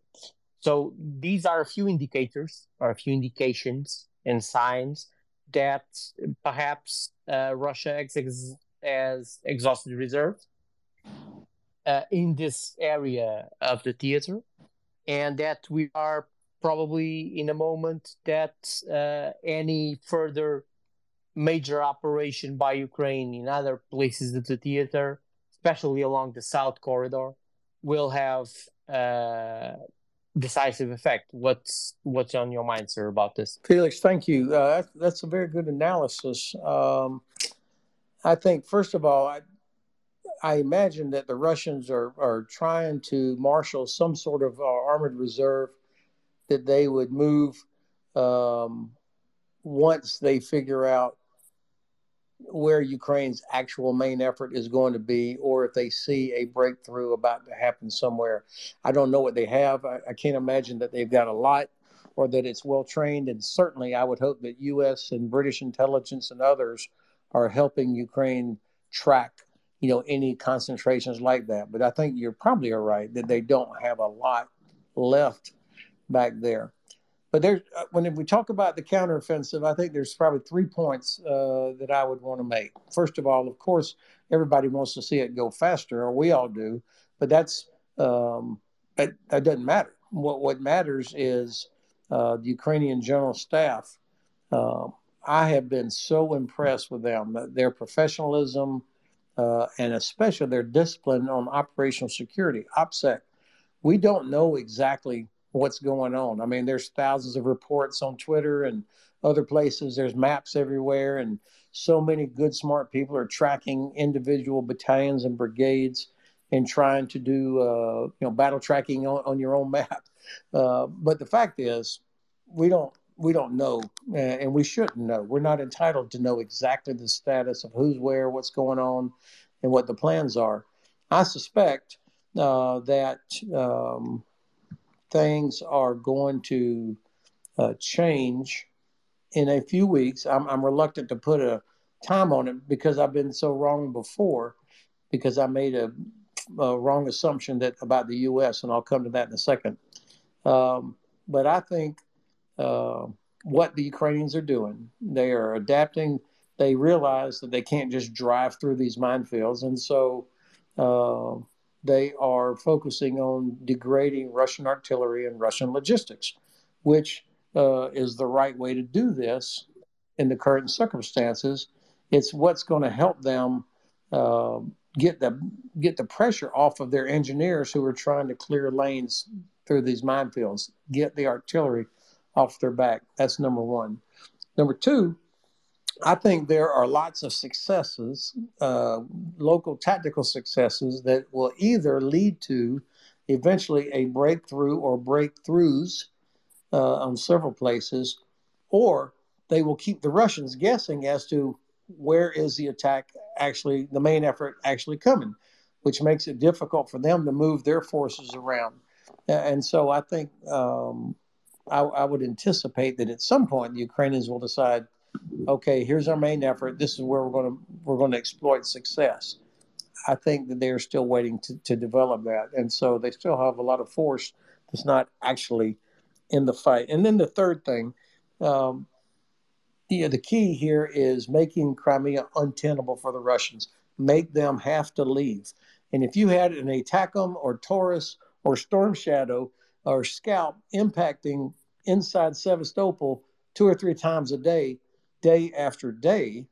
So these are a few indicators, or a few indications and signs that perhaps uh, Russia ex- has exhausted reserves uh, in this area of the theater, and that we are probably in a moment that uh, any further major operation by Ukraine in other places of the theater, especially along the south corridor, will have uh, decisive effect. What's what's on your mind, sir, about this? Felix, thank you. Uh, that's a very good analysis. Um, I think first of all, I, I imagine that the Russians are are trying to marshal some sort of uh, armored reserve that they would move um, once they figure out where Ukraine's actual main effort is going to be, or if they see a breakthrough about to happen somewhere. I don't know what they have. I, I can't imagine that they've got a lot or that it's well trained. And certainly, I would hope that U.S. and British intelligence and others are helping Ukraine track, you know, any concentrations like that. But I think you're probably right that they don't have a lot left back there. but there's uh, when we talk about the counteroffensive, I think there's probably three points uh, that I would want to make. First of all, of course, everybody wants to see it go faster, or we all do, but that's um, that, that doesn't matter. What what matters is uh, the Ukrainian general staff. Um, I have been so impressed with them, their professionalism, uh, and especially their discipline on operational security, OPSEC. We don't know exactly what's going on. I mean, there's thousands of reports on Twitter and other places. There's maps everywhere, and so many good, smart people are tracking individual battalions and brigades and trying to do, uh, you know, battle tracking on, on your own map. Uh, but the fact is, we don't we don't know, and we shouldn't know. We're not entitled to know exactly the status of who's where, what's going on, and what the plans are. I suspect uh, that um, things are going to uh, change in a few weeks. I'm, I'm reluctant to put a time on it because I've been so wrong before, because I made a, wrong assumption that about the U.S. and I'll come to that in a second. Um, but I think uh, what the Ukrainians are doing, they are adapting. They realize that they can't just drive through these minefields, and so uh, they are focusing on degrading Russian artillery and Russian logistics, which uh, is the right way to do this in the current circumstances. It's what's going to help them uh, get the get the pressure off of their engineers who are trying to clear lanes through these minefields. Get the artillery off their back. That's number one. Number two, I think there are lots of successes, uh, local tactical successes that will either lead to eventually a breakthrough or breakthroughs uh, on several places, or they will keep the Russians guessing as to where is the attack actually, the main effort actually coming, which makes it difficult for them to move their forces around. And so I think um, I, I would anticipate that at some point the Ukrainians will decide – okay, here's our main effort. This is where we're going to we're going to exploit success. I think that they are still waiting to, to develop that, and so they still have a lot of force that's not actually in the fight. And then the third thing, um, yeah, the key here is making Crimea untenable for the Russians. Make them have to leave. And if you had an ATACMS or Taurus or Storm Shadow or Scalp impacting inside Sevastopol two or three times a day, day after day,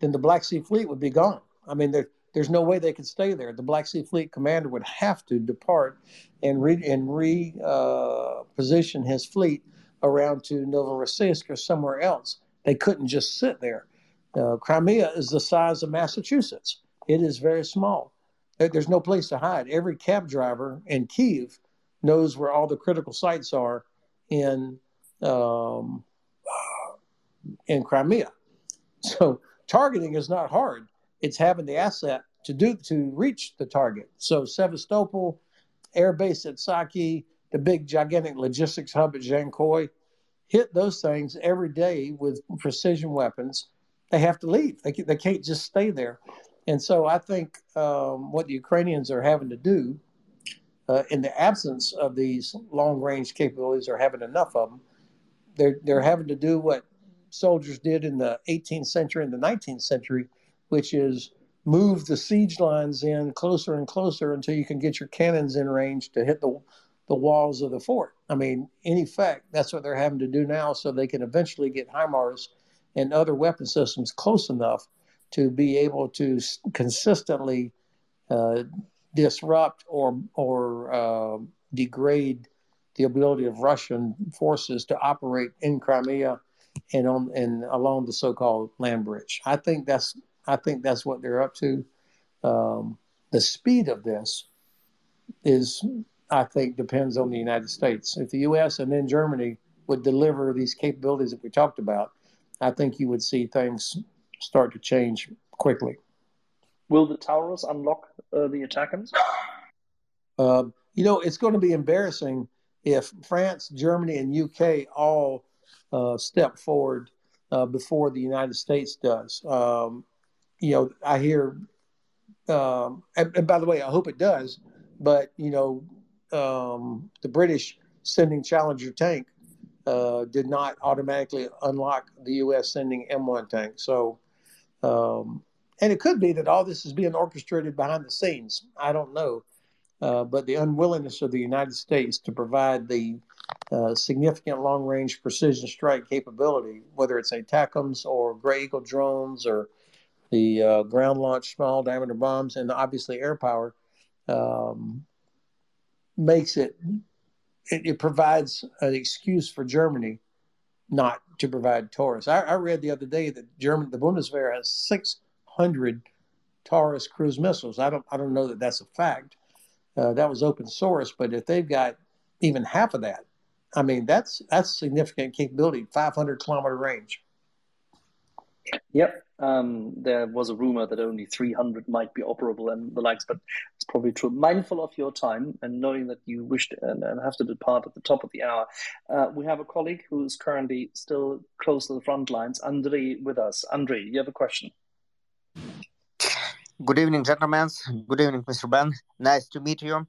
then the Black Sea Fleet would be gone. I mean, there, there's no way they could stay there. The Black Sea Fleet commander would have to depart and re and re uh, his fleet around to Novorossiysk or somewhere else. They couldn't just sit there. Uh, Crimea is the size of Massachusetts. It is very small. There's no place to hide. Every cab driver in Kiev knows where all the critical sites are in um, in Crimea. So targeting is not hard. It's having the asset to do to reach the target. So Sevastopol, air base at Saki, the big gigantic logistics hub at Zhankoy, hit those things every day with precision weapons. They have to leave. They, they can't just stay there. And so I think um, what the Ukrainians are having to do, uh, in the absence of these long range capabilities, or having enough of them, they're, they're having to do what soldiers did in the 18th century and the 19th century, which is move the siege lines in closer and closer until you can get your cannons in range to hit the the walls of the fort. I mean, in effect, that's what they're having to do now, so they can eventually get HIMARS and other weapon systems close enough to be able to consistently uh, disrupt or or uh, degrade the ability of Russian forces to operate in Crimea and on and along the so-called land bridge. I think that's I think that's what they're up to. Um, the speed of this is, I think, depends on the United States. If the U.S. and then Germany would deliver these capabilities that we talked about, I think you would see things start to change quickly. Will the Taurus unlock uh, the ATACMS? Uh, you know, it's going to be embarrassing if France, Germany, and UK all step forward uh, before the United States does. Um, you know, I hear, um, and, and, by the way, I hope it does, but, you know, um, the British sending Challenger tank uh, did not automatically unlock the U.S. sending M1 tank. So, um, and it could be that all this is being orchestrated behind the scenes. I don't know. Uh, but the unwillingness of the United States to provide the significant long range precision strike capability, whether it's ATACMS or Gray Eagle drones or the uh, ground launched small diameter bombs, and obviously air power, um, makes it, it, it, provides an excuse for Germany not to provide Taurus. I, I read the other day that German, the Bundeswehr has 600 Taurus cruise missiles. I don't, I don't know that that's a fact. Uh, that was open source, but if they've got even half of that, I mean, that's that's significant capability, 500 kilometer range. Yep. Um, there was a rumor that only 300 might be operable and the likes, but it's probably true. Mindful of your time and knowing that you wished and, and have to depart at the top of the hour, uh, we have a colleague who is currently still close to the front lines, Andre, with us. Andre, you have a question. Good evening, gentlemen. Good evening, Mr. Ben. Nice to meet you.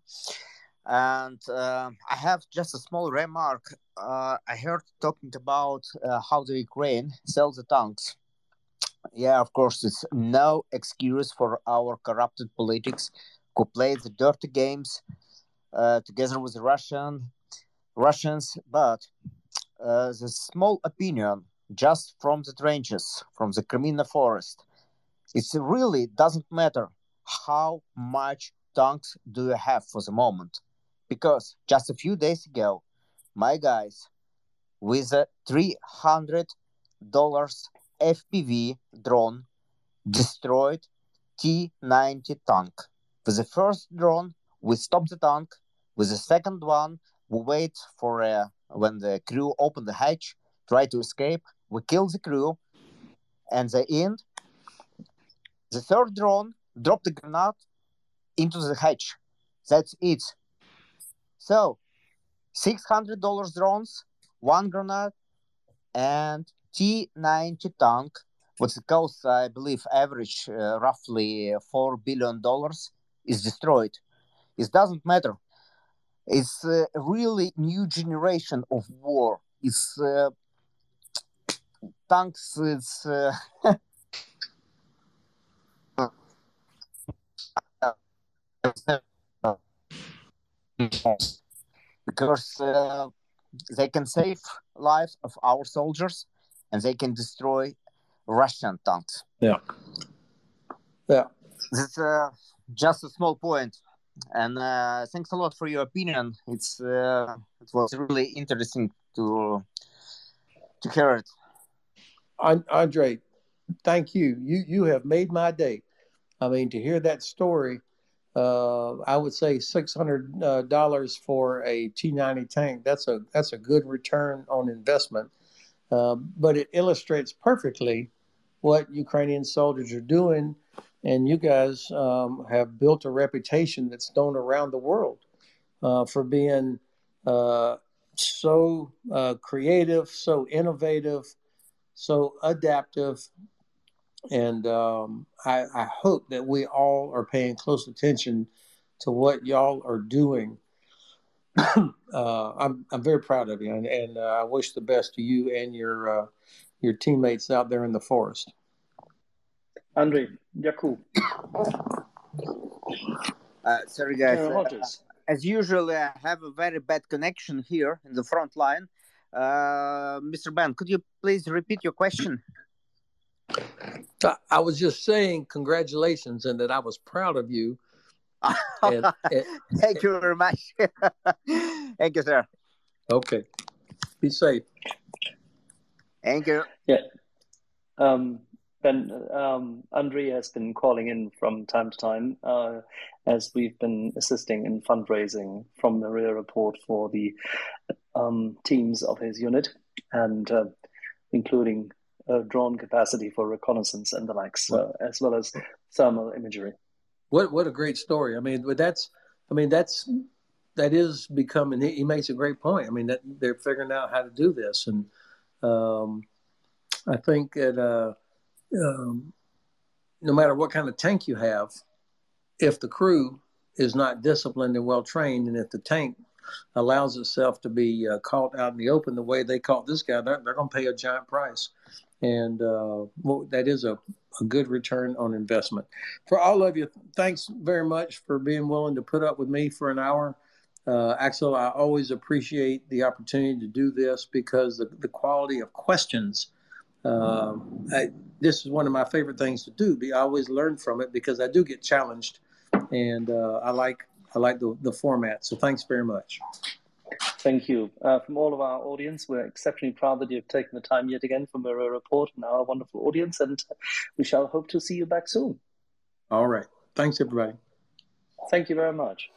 And uh, I have just a small remark. Uh, I heard talking about uh, how the Ukraine sells the tanks. Yeah, of course, it's no excuse for our corrupted politics who play the dirty games uh, together with the Russian Russians. But uh, the small opinion, just from the trenches, from the Kreminna forest, it really doesn't matter how much tanks do you have for the moment because just a few days ago, my guys with a $300 FPV drone destroyed T-90 tank. With the first drone, we stopped the tank. With the second one, we wait for uh, when the crew open the hatch, try to escape. We kill the crew, and the end. The third drone dropped the grenade into the hatch. That's it. So, $600 drones, one grenade, and T-90 tank, which costs, I believe, average uh, roughly $4 billion, is destroyed. It doesn't matter. It's a really new generation of war. It's uh, tanks, it's... Uh, because uh, they can save lives of our soldiers and they can destroy Russian tanks. Yeah. Yeah. That's uh, just a small point. And uh, thanks a lot for your opinion. It's uh, it was really interesting to to hear it. Andre, thank you. You you have made my day. I mean, to hear that story uh, I would say six hundred uh, dollars for a T ninety tank. That's a that's a good return on investment, uh, but it illustrates perfectly what Ukrainian soldiers are doing, and you guys um, have built a reputation that's known around the world uh, for being uh, so uh, creative, so innovative, so adaptive, and um, I, I, hope that we all are paying close attention to what y'all are doing. uh, I'm, I'm very proud of you, and, and uh, I wish the best to you and your uh, your teammates out there in the forest. Andre, Jakub. Uh, sorry, guys. Uh, as usual, I have a very bad connection here in the front line. Uh, Mr. Ben, could you please repeat your question? I was just saying congratulations and that I was proud of you. and, and, Thank you very much. Thank you, sir. Okay. Be safe. Thank you. Yeah. Um, ben, um, Andre has been calling in from time to time uh, as we've been assisting in fundraising from the rear report for the um, teams of his unit and uh, including uh, drone capacity for reconnaissance and the likes, uh, as well as thermal imagery. What what a great story! I mean, but that's I mean that's that is becoming. He, he makes a great point. I mean, that they're figuring out how to do this, and um, I think that uh, um, no matter what kind of tank you have, if the crew is not disciplined and well trained, and if the tank allows itself to be uh, caught out in the open the way they caught this guy, they're, they're going to pay a giant price. And uh, well, that is a, a good return on investment. For all of you, thanks very much for being willing to put up with me for an hour. Uh, Axel, I always appreciate the opportunity to do this because the, the quality of questions. Uh, I, this is one of my favorite things to do. I always learn from it because I do get challenged, and uh, I like I like the, the format. So thanks very much. Thank you. Uh, from all of our audience, we're exceptionally proud that you've taken the time yet again for Mirror Report and our wonderful audience, and we shall hope to see you back soon. All right. Thanks, everybody. Thank you very much.